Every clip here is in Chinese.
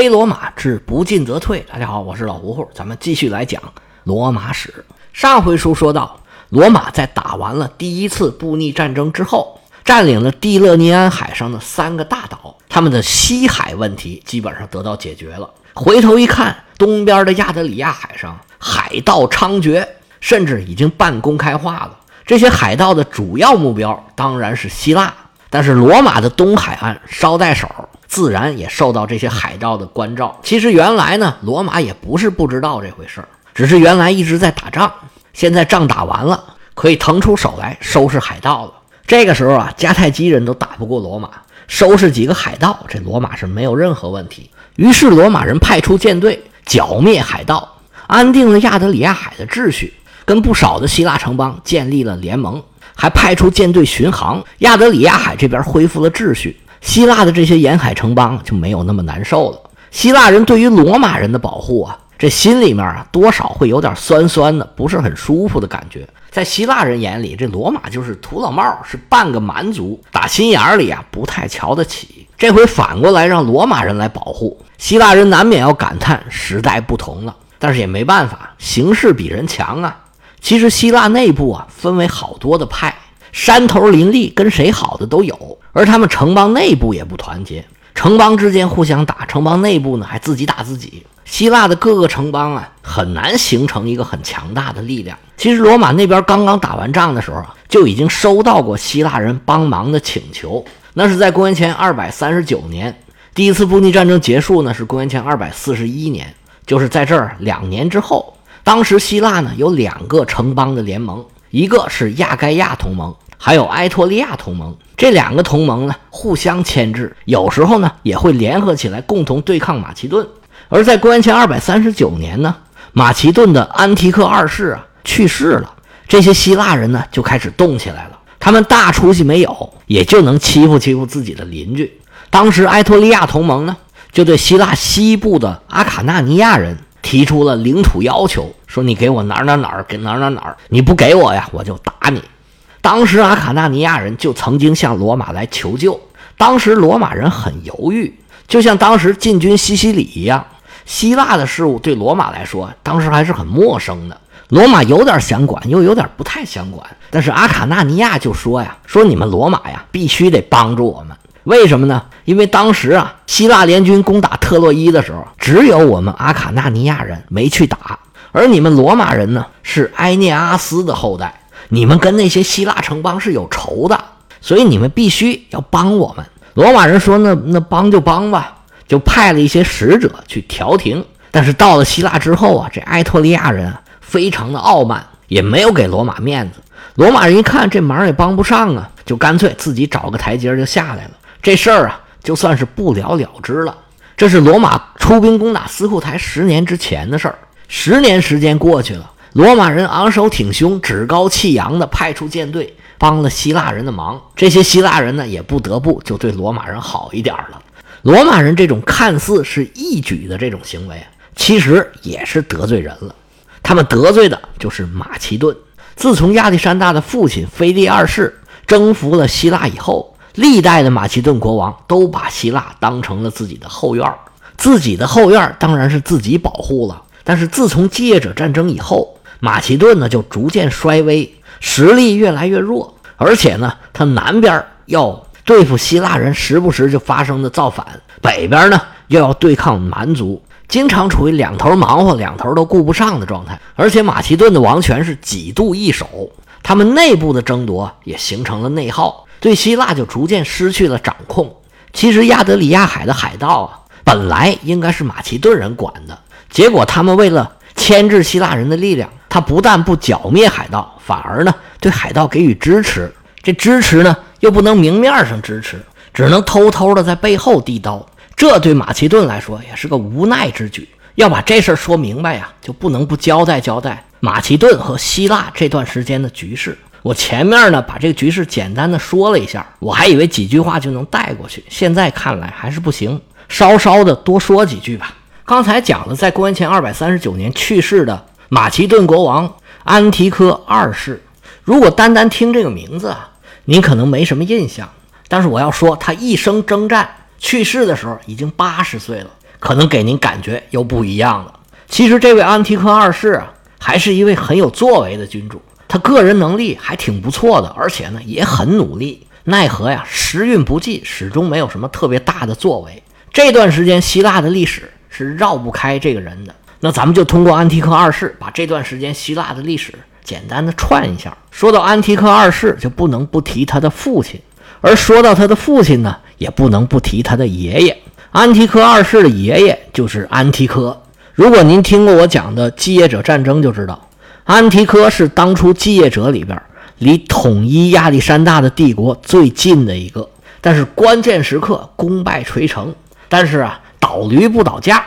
非罗马之不进则退。大家好，我是老胡胡，咱们继续来讲罗马史。上回书说到，罗马在打完了第一次布匿战争之后，占领了蒂勒尼安海上的三个大岛，他们的西海问题基本上得到解决了。回头一看，东边的亚得里亚海上海盗猖獗，甚至已经半公开化了。这些海盗的主要目标当然是希腊，但是罗马的东海岸捎带手。自然也受到这些海盗的关照。其实原来呢，罗马也不是不知道这回事儿，只是原来一直在打仗。现在仗打完了，可以腾出手来收拾海盗了。这个时候啊，迦太基人都打不过罗马，收拾几个海盗，这罗马是没有任何问题。于是罗马人派出舰队剿灭海盗，安定了亚得里亚海的秩序，跟不少的希腊城邦建立了联盟，还派出舰队巡航，亚得里亚海这边恢复了秩序。希腊的这些沿海城邦就没有那么难受了。希腊人对于罗马人的保护啊，这心里面啊多少会有点酸酸的，不是很舒服的感觉。在希腊人眼里，这罗马就是土老帽，是半个蛮族，打心眼里啊不太瞧得起。这回反过来让罗马人来保护，希腊人难免要感叹时代不同了。但是也没办法，形势比人强啊。其实希腊内部啊分为好多的派。山头林立，跟谁好的都有，而他们城邦内部也不团结，城邦之间互相打，城邦内部呢还自己打自己。希腊的各个城邦啊，很难形成一个很强大的力量。其实罗马那边刚刚打完仗的时候啊，就已经收到过希腊人帮忙的请求。那是在公元前二百三十九年，第一次布匿战争结束呢，是公元前二百四十一年，就是在这儿两年之后。当时希腊呢有两个城邦的联盟。一个是亚该亚同盟，还有埃托利亚同盟，这两个同盟呢互相牵制，有时候呢也会联合起来共同对抗马其顿。而在公元前二百三十九年呢，马其顿的安提克二世啊去世了，这些希腊人呢就开始动起来了。他们大出息没有，也就能欺负欺负自己的邻居。当时埃托利亚同盟呢就对希腊西部的阿卡纳尼亚人。提出了领土要求，说你给我哪儿哪儿哪儿，给哪儿哪儿哪儿，你不给我呀，我就打你。当时阿卡纳尼亚人就曾经向罗马来求救，当时罗马人很犹豫，就像当时进军西西里一样。希腊的事物对罗马来说，当时还是很陌生的。罗马有点想管，又有点不太想管。但是阿卡纳尼亚就说呀，说你们罗马呀，必须得帮助我们。为什么呢？因为当时啊，希腊联军攻打特洛伊的时候，只有我们阿卡纳尼亚人没去打，而你们罗马人呢是埃涅阿斯的后代，你们跟那些希腊城邦是有仇的，所以你们必须要帮我们。罗马人说：“那那帮就帮吧。”就派了一些使者去调停。但是到了希腊之后啊，这埃托利亚人啊非常的傲慢，也没有给罗马面子。罗马人一看这忙也帮不上啊，就干脆自己找个台阶就下来了。这事儿啊，就算是不了了之了。这是罗马出兵攻打斯库台十年之前的事儿。十年时间过去了，罗马人昂首挺胸、趾高气扬地派出舰队，帮了希腊人的忙。这些希腊人呢，也不得不就对罗马人好一点了。罗马人这种看似是义举的这种行为，其实也是得罪人了。他们得罪的就是马其顿。自从亚历山大的父亲腓力二世征服了希腊以后。历代的马其顿国王都把希腊当成了自己的后院自己的后院当然是自己保护了。但是自从继业者战争以后，马其顿呢就逐渐衰微，实力越来越弱，而且呢，他南边要对付希腊人，时不时就发生的造反；北边呢又要对抗蛮族，经常处于两头忙活、两头都顾不上的状态。而且马其顿的王权是几度易手，他们内部的争夺也形成了内耗。对希腊就逐渐失去了掌控。其实亚得里亚海的海盗啊，本来应该是马其顿人管的，结果他们为了牵制希腊人的力量，他不但不剿灭海盗，反而呢对海盗给予支持。这支持呢又不能明面上支持，只能偷偷的在背后递刀。这对马其顿来说也是个无奈之举。要把这事儿说明白呀，就不能不交代交代马其顿和希腊这段时间的局势。我前面呢把这个局势简单的说了一下，我还以为几句话就能带过去，现在看来还是不行，稍稍的多说几句吧。刚才讲了，在公元前二百三十九年去世的马其顿国王安提柯二世，如果单单听这个名字啊，您可能没什么印象。但是我要说，他一生征战，去世的时候已经八十岁了，可能给您感觉又不一样了。其实这位安提柯二世啊，还是一位很有作为的君主，他个人能力还挺不错的，而且呢也很努力。奈何呀，时运不济，始终没有什么特别大的作为。这段时间希腊的历史是绕不开这个人的。那咱们就通过安提柯二世，把这段时间希腊的历史简单的串一下。说到安提柯二世，就不能不提他的父亲，而说到他的父亲呢，也不能不提他的爷爷。安提柯二世的爷爷就是安提柯。如果您听过我讲的继业者战争，就知道安提柯是当初继业者里边离统一亚历山大的帝国最近的一个，但是关键时刻功败垂成。但是啊，倒驴不倒架，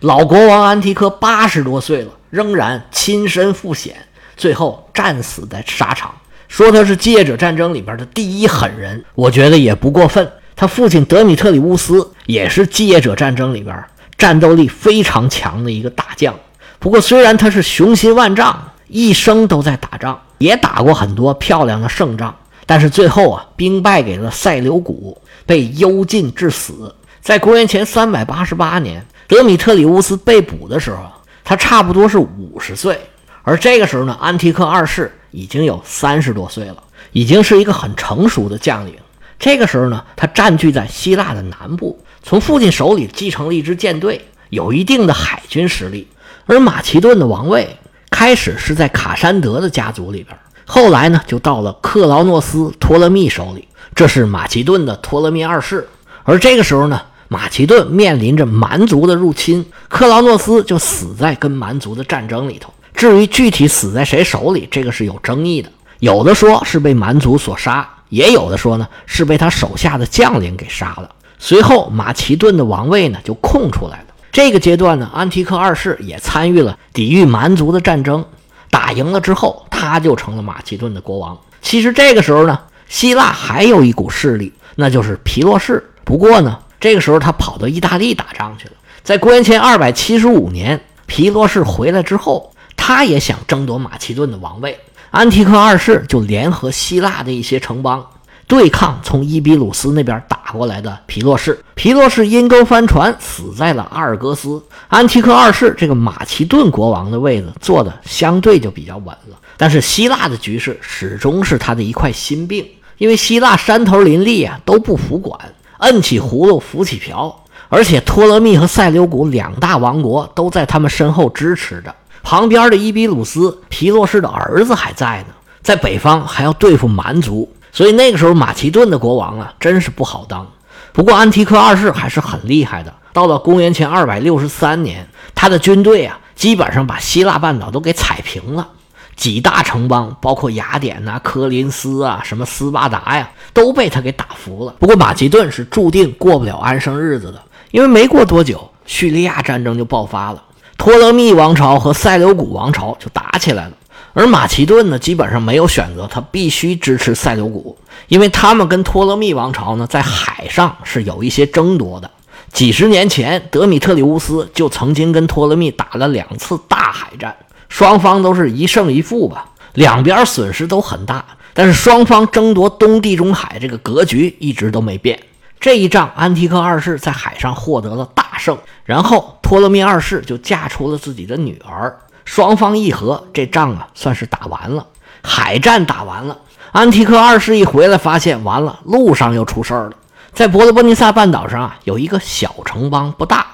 老国王安提柯八十多岁了，仍然亲身赴险，最后战死在沙场。说他是继业者战争里边的第一狠人，我觉得也不过分。他父亲德米特里乌斯也是继业者战争里边战斗力非常强的一个大将。不过，虽然他是雄心万丈，一生都在打仗，也打过很多漂亮的胜仗，但是最后啊，兵败给了塞琉古，被幽禁致死。在公元前三百八十八年，德米特里乌斯被捕的时候，他差不多是五十岁，而这个时候呢，安提克二世已经有三十多岁了，已经是一个很成熟的将领。这个时候呢，他占据在希腊的南部，从父亲手里继承了一支舰队，有一定的海军实力。而马其顿的王位开始是在卡山德的家族里边，后来呢就到了克劳诺斯托勒密手里，这是马其顿的托勒密二世。而这个时候呢，马其顿面临着蛮族的入侵，克劳诺斯就死在跟蛮族的战争里头。至于具体死在谁手里，这个是有争议的，有的说是被蛮族所杀。也有的说呢，是被他手下的将领给杀了。随后，马其顿的王位呢就空出来了。这个阶段呢，安提柯二世也参与了抵御蛮族的战争，打赢了之后，他就成了马其顿的国王。其实这个时候呢，希腊还有一股势力，那就是皮洛士。不过呢，这个时候他跑到意大利打仗去了。在公元前二百七十五年，皮洛士回来之后，他也想争夺马其顿的王位。安提柯二世就联合希腊的一些城邦对抗从伊比鲁斯那边打过来的皮洛士。皮洛士因沟翻船，死在了阿尔戈斯。安提柯二世这个马其顿国王的位子坐的相对就比较稳了。但是希腊的局势始终是他的一块心病，因为希腊山头林立啊，都不服管，摁起葫芦浮起瓢，而且托勒密和塞琉古两大王国都在他们身后支持着。旁边的伊比鲁斯皮洛士的儿子还在呢，在北方还要对付蛮族，所以那个时候马其顿的国王啊，真是不好当。不过安提柯二世还是很厉害的。到了公元前二百六十三年，他的军队啊，基本上把希腊半岛都给踩平了，几大城邦，包括雅典呐、科林斯啊、什么斯巴达呀，都被他给打服了。不过马其顿是注定过不了安生日子的，因为没过多久，叙利亚战争就爆发了。托勒密王朝和塞琉古王朝就打起来了，而马其顿呢，基本上没有选择，他必须支持塞琉古，因为他们跟托勒密王朝呢，在海上是有一些争夺的。几十年前，德米特里乌斯就曾经跟托勒密打了两次大海战，双方都是一胜一负吧，两边损失都很大，但是双方争夺东地中海这个格局一直都没变。这一仗，安提柯二世在海上获得了大胜，然后托勒密二世就嫁出了自己的女儿，双方议和，这仗啊算是打完了，海战打完了。安提柯二世一回来，发现完了，路上又出事儿了。在伯罗奔尼撒半岛上啊，有一个小城邦，不大，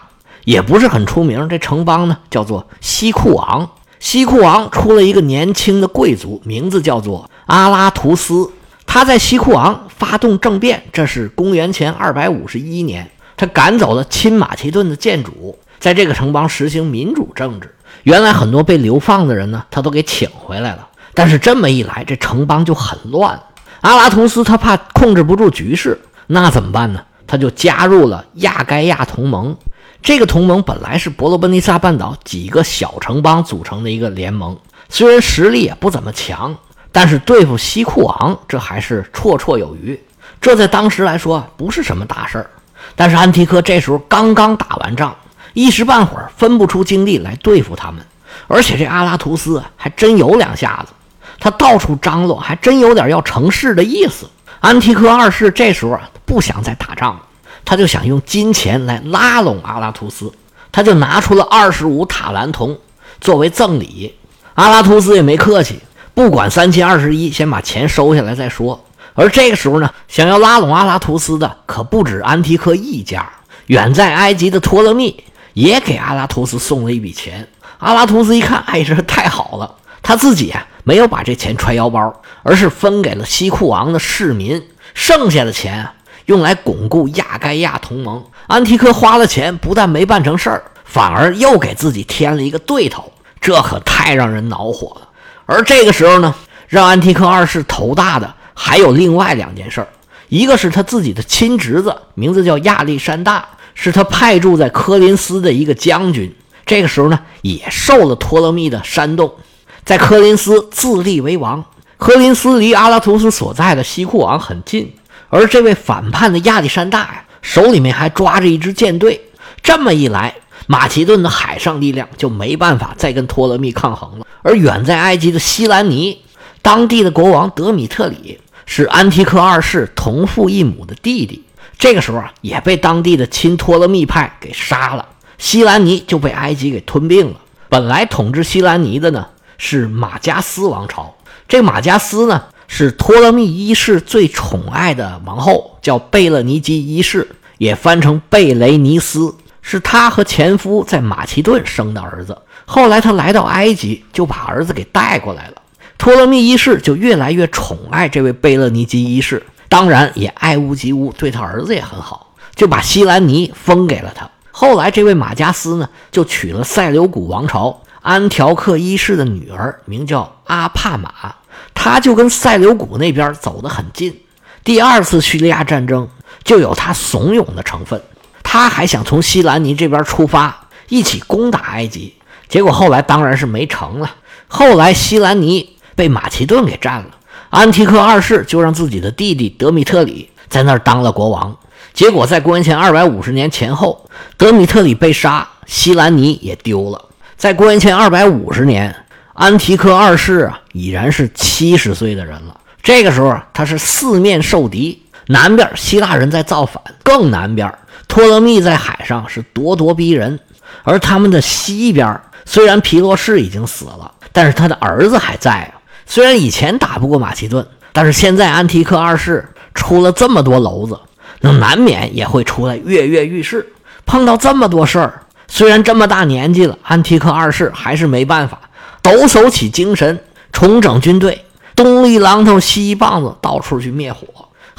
也不是很出名。这城邦呢，叫做西库昂。西库昂出了一个年轻的贵族，名字叫做阿拉图斯。他在西库昂发动政变，这是公元前二百五十一年。他赶走了亲马其顿的建主，在这个城邦实行民主政治。原来很多被流放的人呢，他都给请回来了。但是这么一来，这城邦就很乱。阿拉图斯他怕控制不住局势，那怎么办呢？他就加入了亚该亚同盟。这个同盟本来是伯罗奔尼撒半岛几个小城邦组成的一个联盟，虽然实力也不怎么强。但是对付西库昂，这还是绰绰有余。这在当时来说不是什么大事儿。但是安提柯这时候刚刚打完仗，一时半会儿分不出精力来对付他们。而且这阿拉图斯还真有两下子，他到处张罗，还真有点要成事的意思。安提柯二世这时候啊不想再打仗了，他就想用金钱来拉拢阿拉图斯。他就拿出了二十五塔兰铜作为赠礼。阿拉图斯也没客气，不管三七二十一，先把钱收下来再说。而这个时候呢，想要拉拢阿拉图斯的可不止安提柯一家，远在埃及的托勒密也给阿拉图斯送了一笔钱。阿拉图斯一看，哎，这太好了！他自己啊没有把这钱揣腰包，而是分给了西库王的市民，剩下的钱啊用来巩固亚该亚同盟。安提柯花了钱，不但没办成事儿，反而又给自己添了一个对头，这可太让人恼火了。而这个时候呢，让安提柯二世头大的。还有另外两件事儿，一个是他自己的亲侄子，名字叫亚历山大，是他派驻在科林斯的一个将军。这个时候呢，也受了托勒密的煽动，在科林斯自立为王。科林斯离阿拉图斯所在的西库王很近，而这位反叛的亚历山大呀，手里面还抓着一支舰队。这么一来，马其顿的海上力量就没办法再跟托勒密抗衡了。而远在埃及的西兰尼，当地的国王德米特里。是安提柯二世同父异母的弟弟，这个时候啊，也被当地的亲托勒密派给杀了。西兰尼就被埃及给吞并了。本来统治西兰尼的呢是马加斯王朝，这马加斯呢是托勒密一世最宠爱的王后，叫贝勒尼基一世，也翻成贝雷尼斯，是他和前夫在马其顿生的儿子。后来他来到埃及，就把儿子给带过来了。托勒密一世就越来越宠爱这位贝勒尼基一世，当然也爱屋及乌，对他儿子也很好，就把西兰尼封给了他。后来这位马加斯呢，就娶了塞琉古王朝安条克一世的女儿，名叫阿帕玛，他就跟塞琉古那边走得很近。第二次叙利亚战争就有他怂恿的成分，他还想从西兰尼这边出发，一起攻打埃及，结果后来当然是没成了。后来西兰尼。被马其顿给占了，安提柯二世就让自己的弟弟德米特里在那儿当了国王。结果在公元前二百五十年前后，德米特里被杀，西兰尼也丢了。在公元前二百五十年，安提柯二世啊已然是七十岁的人了。这个时候他是四面受敌，南边希腊人在造反，更南边托勒密在海上是咄咄逼人，而他们的西边虽然皮洛士已经死了，但是他的儿子还在啊。虽然以前打不过马其顿，但是现在安提克二世出了这么多篓子，那难免也会出来跃跃欲试。碰到这么多事儿，虽然这么大年纪了，安提克二世还是没办法，抖擞起精神，重整军队，东一榔头西一棒子，到处去灭火。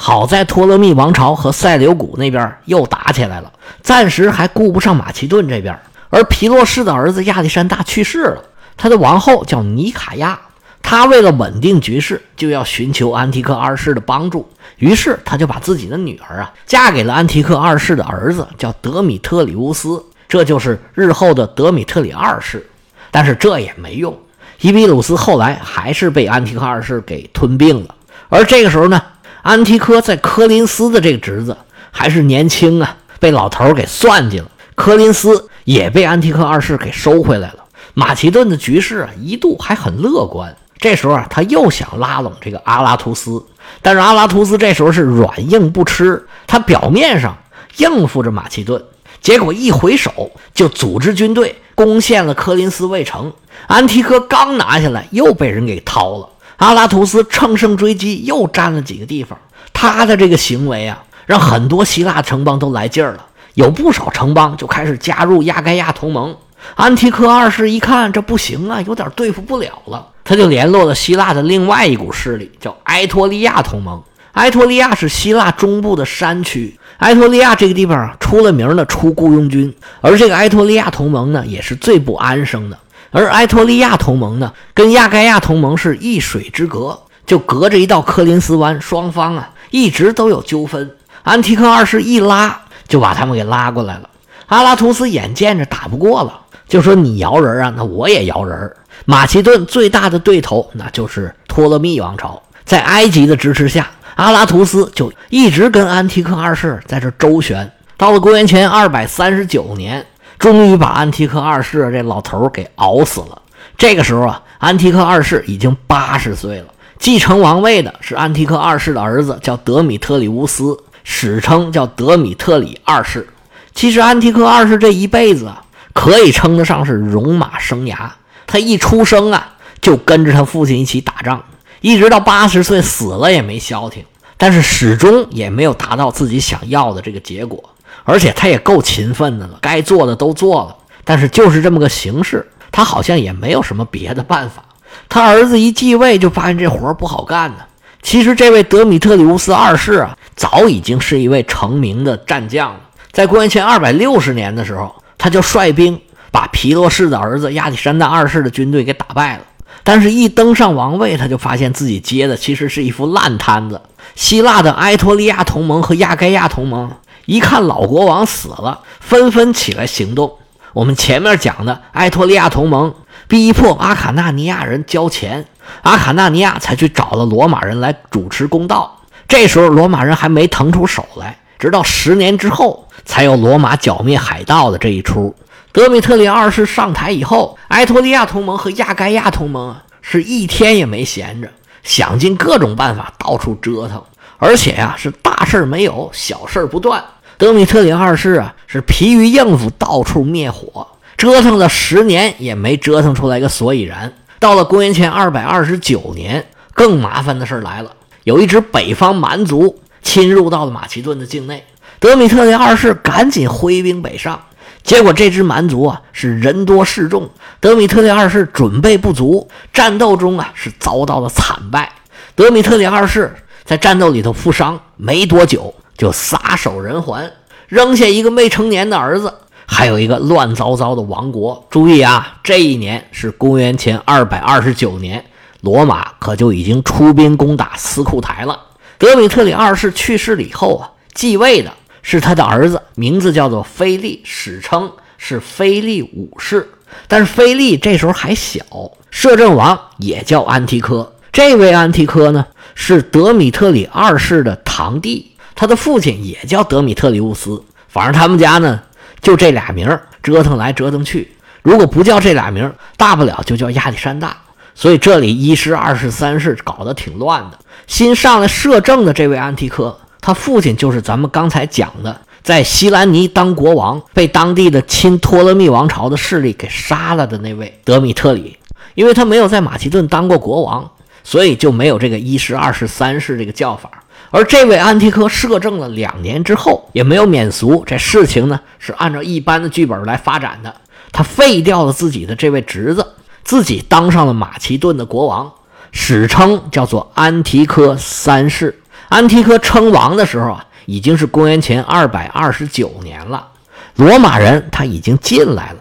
好在托勒密王朝和塞琉古那边又打起来了，暂时还顾不上马其顿这边。而皮洛士的儿子亚历山大去世了，他的王后叫尼卡亚。他为了稳定局势，就要寻求安提克二世的帮助。于是，他就把自己的女儿啊嫁给了安提克二世的儿子，叫德米特里乌斯，这就是日后的德米特里二世。但是这也没用，伊比鲁斯后来还是被安提克二世给吞并了。而这个时候呢，安提柯在科林斯的这个侄子还是年轻啊，被老头给算计了。科林斯也被安提柯二世给收回来了。马其顿的局势啊，一度还很乐观。这时候啊，他又想拉拢这个阿拉图斯，但是阿拉图斯这时候是软硬不吃，他表面上应付着马其顿，结果一回手就组织军队攻陷了科林斯卫城。安提柯刚拿下来，又被人给掏了。阿拉图斯乘胜追击，又占了几个地方。他的这个行为啊，让很多希腊城邦都来劲儿了，有不少城邦就开始加入亚该亚同盟。安提柯二世一看这不行啊，有点对付不了了。他就联络了希腊的另外一股势力，叫埃托利亚同盟。埃托利亚是希腊中部的山区，埃托利亚这个地方出了名的出雇佣军，而这个埃托利亚同盟呢，也是最不安生的。而埃托利亚同盟呢，跟亚该亚同盟是一水之隔，就隔着一道科林斯湾，双方啊一直都有纠纷。安提柯二世一拉，就把他们给拉过来了。阿拉图斯眼见着打不过了，就说：“你摇人啊，那我也摇人。”马其顿最大的对头，那就是托勒密王朝。在埃及的支持下，阿拉图斯就一直跟安提柯二世在这周旋。到了公元前二百三十九年，终于把安提克二世这老头给熬死了。这个时候啊，安提克二世已经八十岁了。继承王位的是安提克二世的儿子，叫德米特里乌斯，史称叫德米特里二世。其实安提克二世这一辈子啊。可以称得上是戎马生涯。他一出生啊，就跟着他父亲一起打仗，一直到八十岁死了也没消停。但是始终也没有达到自己想要的这个结果，而且他也够勤奋的了，该做的都做了。但是就是这么个形式，他好像也没有什么别的办法。他儿子一继位，就发现这活不好干呢。其实这位德米特里乌斯二世啊，早已经是一位成名的战将了。在公元前二百六十年的时候，他就率兵把皮洛士的儿子亚历山大二世的军队给打败了。但是，一登上王位，他就发现自己接的其实是一副烂摊子。希腊的埃托利亚同盟和亚该亚同盟一看老国王死了，纷纷起来行动。我们前面讲的埃托利亚同盟逼迫阿卡纳尼亚人交钱，阿卡纳尼亚才去找了罗马人来主持公道。这时候罗马人还没腾出手来，直到十年之后才有罗马剿灭海盗的这一出。德米特里二世上台以后，埃托利亚同盟和亚该亚同盟啊，是一天也没闲着。想尽各种办法到处折腾，而且呀是大事没有，小事不断。德米特里二世啊是疲于应付，到处灭火，折腾了十年也没折腾出来个所以然。到了公元前二百二十九年，更麻烦的事来了，有一支北方蛮族侵入到了马其顿的境内，德米特里二世赶紧挥兵北上。结果这支蛮族啊是人多势众，德米特里二世准备不足，战斗中啊是遭到了惨败。德米特里二世在战斗里头负伤，没多久就撒手人寰，扔下一个未成年的儿子，还有一个乱糟糟的王国。注意啊，这一年是公元前二百二十九年，罗马可就已经出兵攻打斯库台了。德米特里二世去世了以后啊，继位的。是他的儿子，名字叫做菲利，史称是菲利五世。但是菲利这时候还小，摄政王也叫安提柯。这位安提柯呢，是德米特里二世的堂弟，他的父亲也叫德米特里乌斯。反正他们家呢，就这俩名儿折腾来折腾去。如果不叫这俩名儿大不了就叫亚历山大。所以这里一世、二世、三世搞得挺乱的。新上来摄政的这位安提柯。他父亲就是咱们刚才讲的，在西兰尼当国王，被当地的亲托勒密王朝的势力给杀了的那位德米特里。因为他没有在马其顿当过国王，所以就没有这个一世、二世、三世这个叫法。而这位安提柯摄政了两年之后，也没有免俗。这事情呢是按照一般的剧本来发展的。他废掉了自己的这位侄子，自己当上了马其顿的国王，史称叫做安提柯三世。安提柯称王的时候啊，已经是公元前二百二十九年了。罗马人他已经进来了，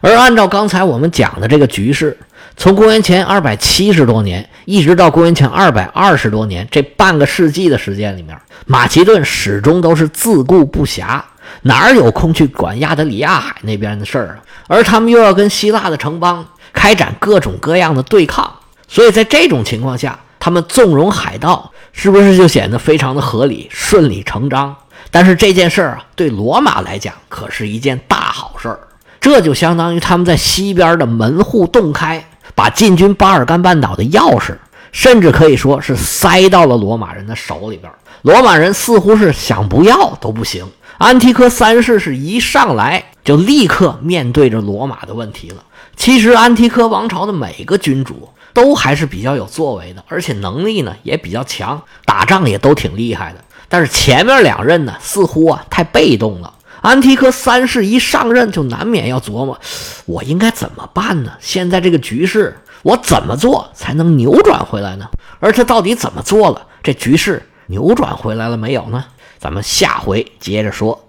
而按照刚才我们讲的这个局势，从公元前二百七十多年一直到公元前二百二十多年这半个世纪的时间里面，马其顿始终都是自顾不暇，哪有空去管亚得里亚海那边的事儿啊？而他们又要跟希腊的城邦开展各种各样的对抗，所以在这种情况下，他们纵容海盗。是不是就显得非常的合理、顺理成章？但是这件事儿啊，对罗马来讲可是一件大好事儿。这就相当于他们在西边的门户洞开，把进军巴尔干半岛的钥匙，甚至可以说是塞到了罗马人的手里边。罗马人似乎是想不要都不行。安提柯三世是一上来就立刻面对着罗马的问题了。其实，安提柯王朝的每个君主。都还是比较有作为的，而且能力呢也比较强，打仗也都挺厉害的。但是前面两任呢，似乎啊太被动了。安提柯三世一上任就难免要琢磨，我应该怎么办呢？现在这个局势，我怎么做才能扭转回来呢？而他到底怎么做了？这局势扭转回来了没有呢？咱们下回接着说。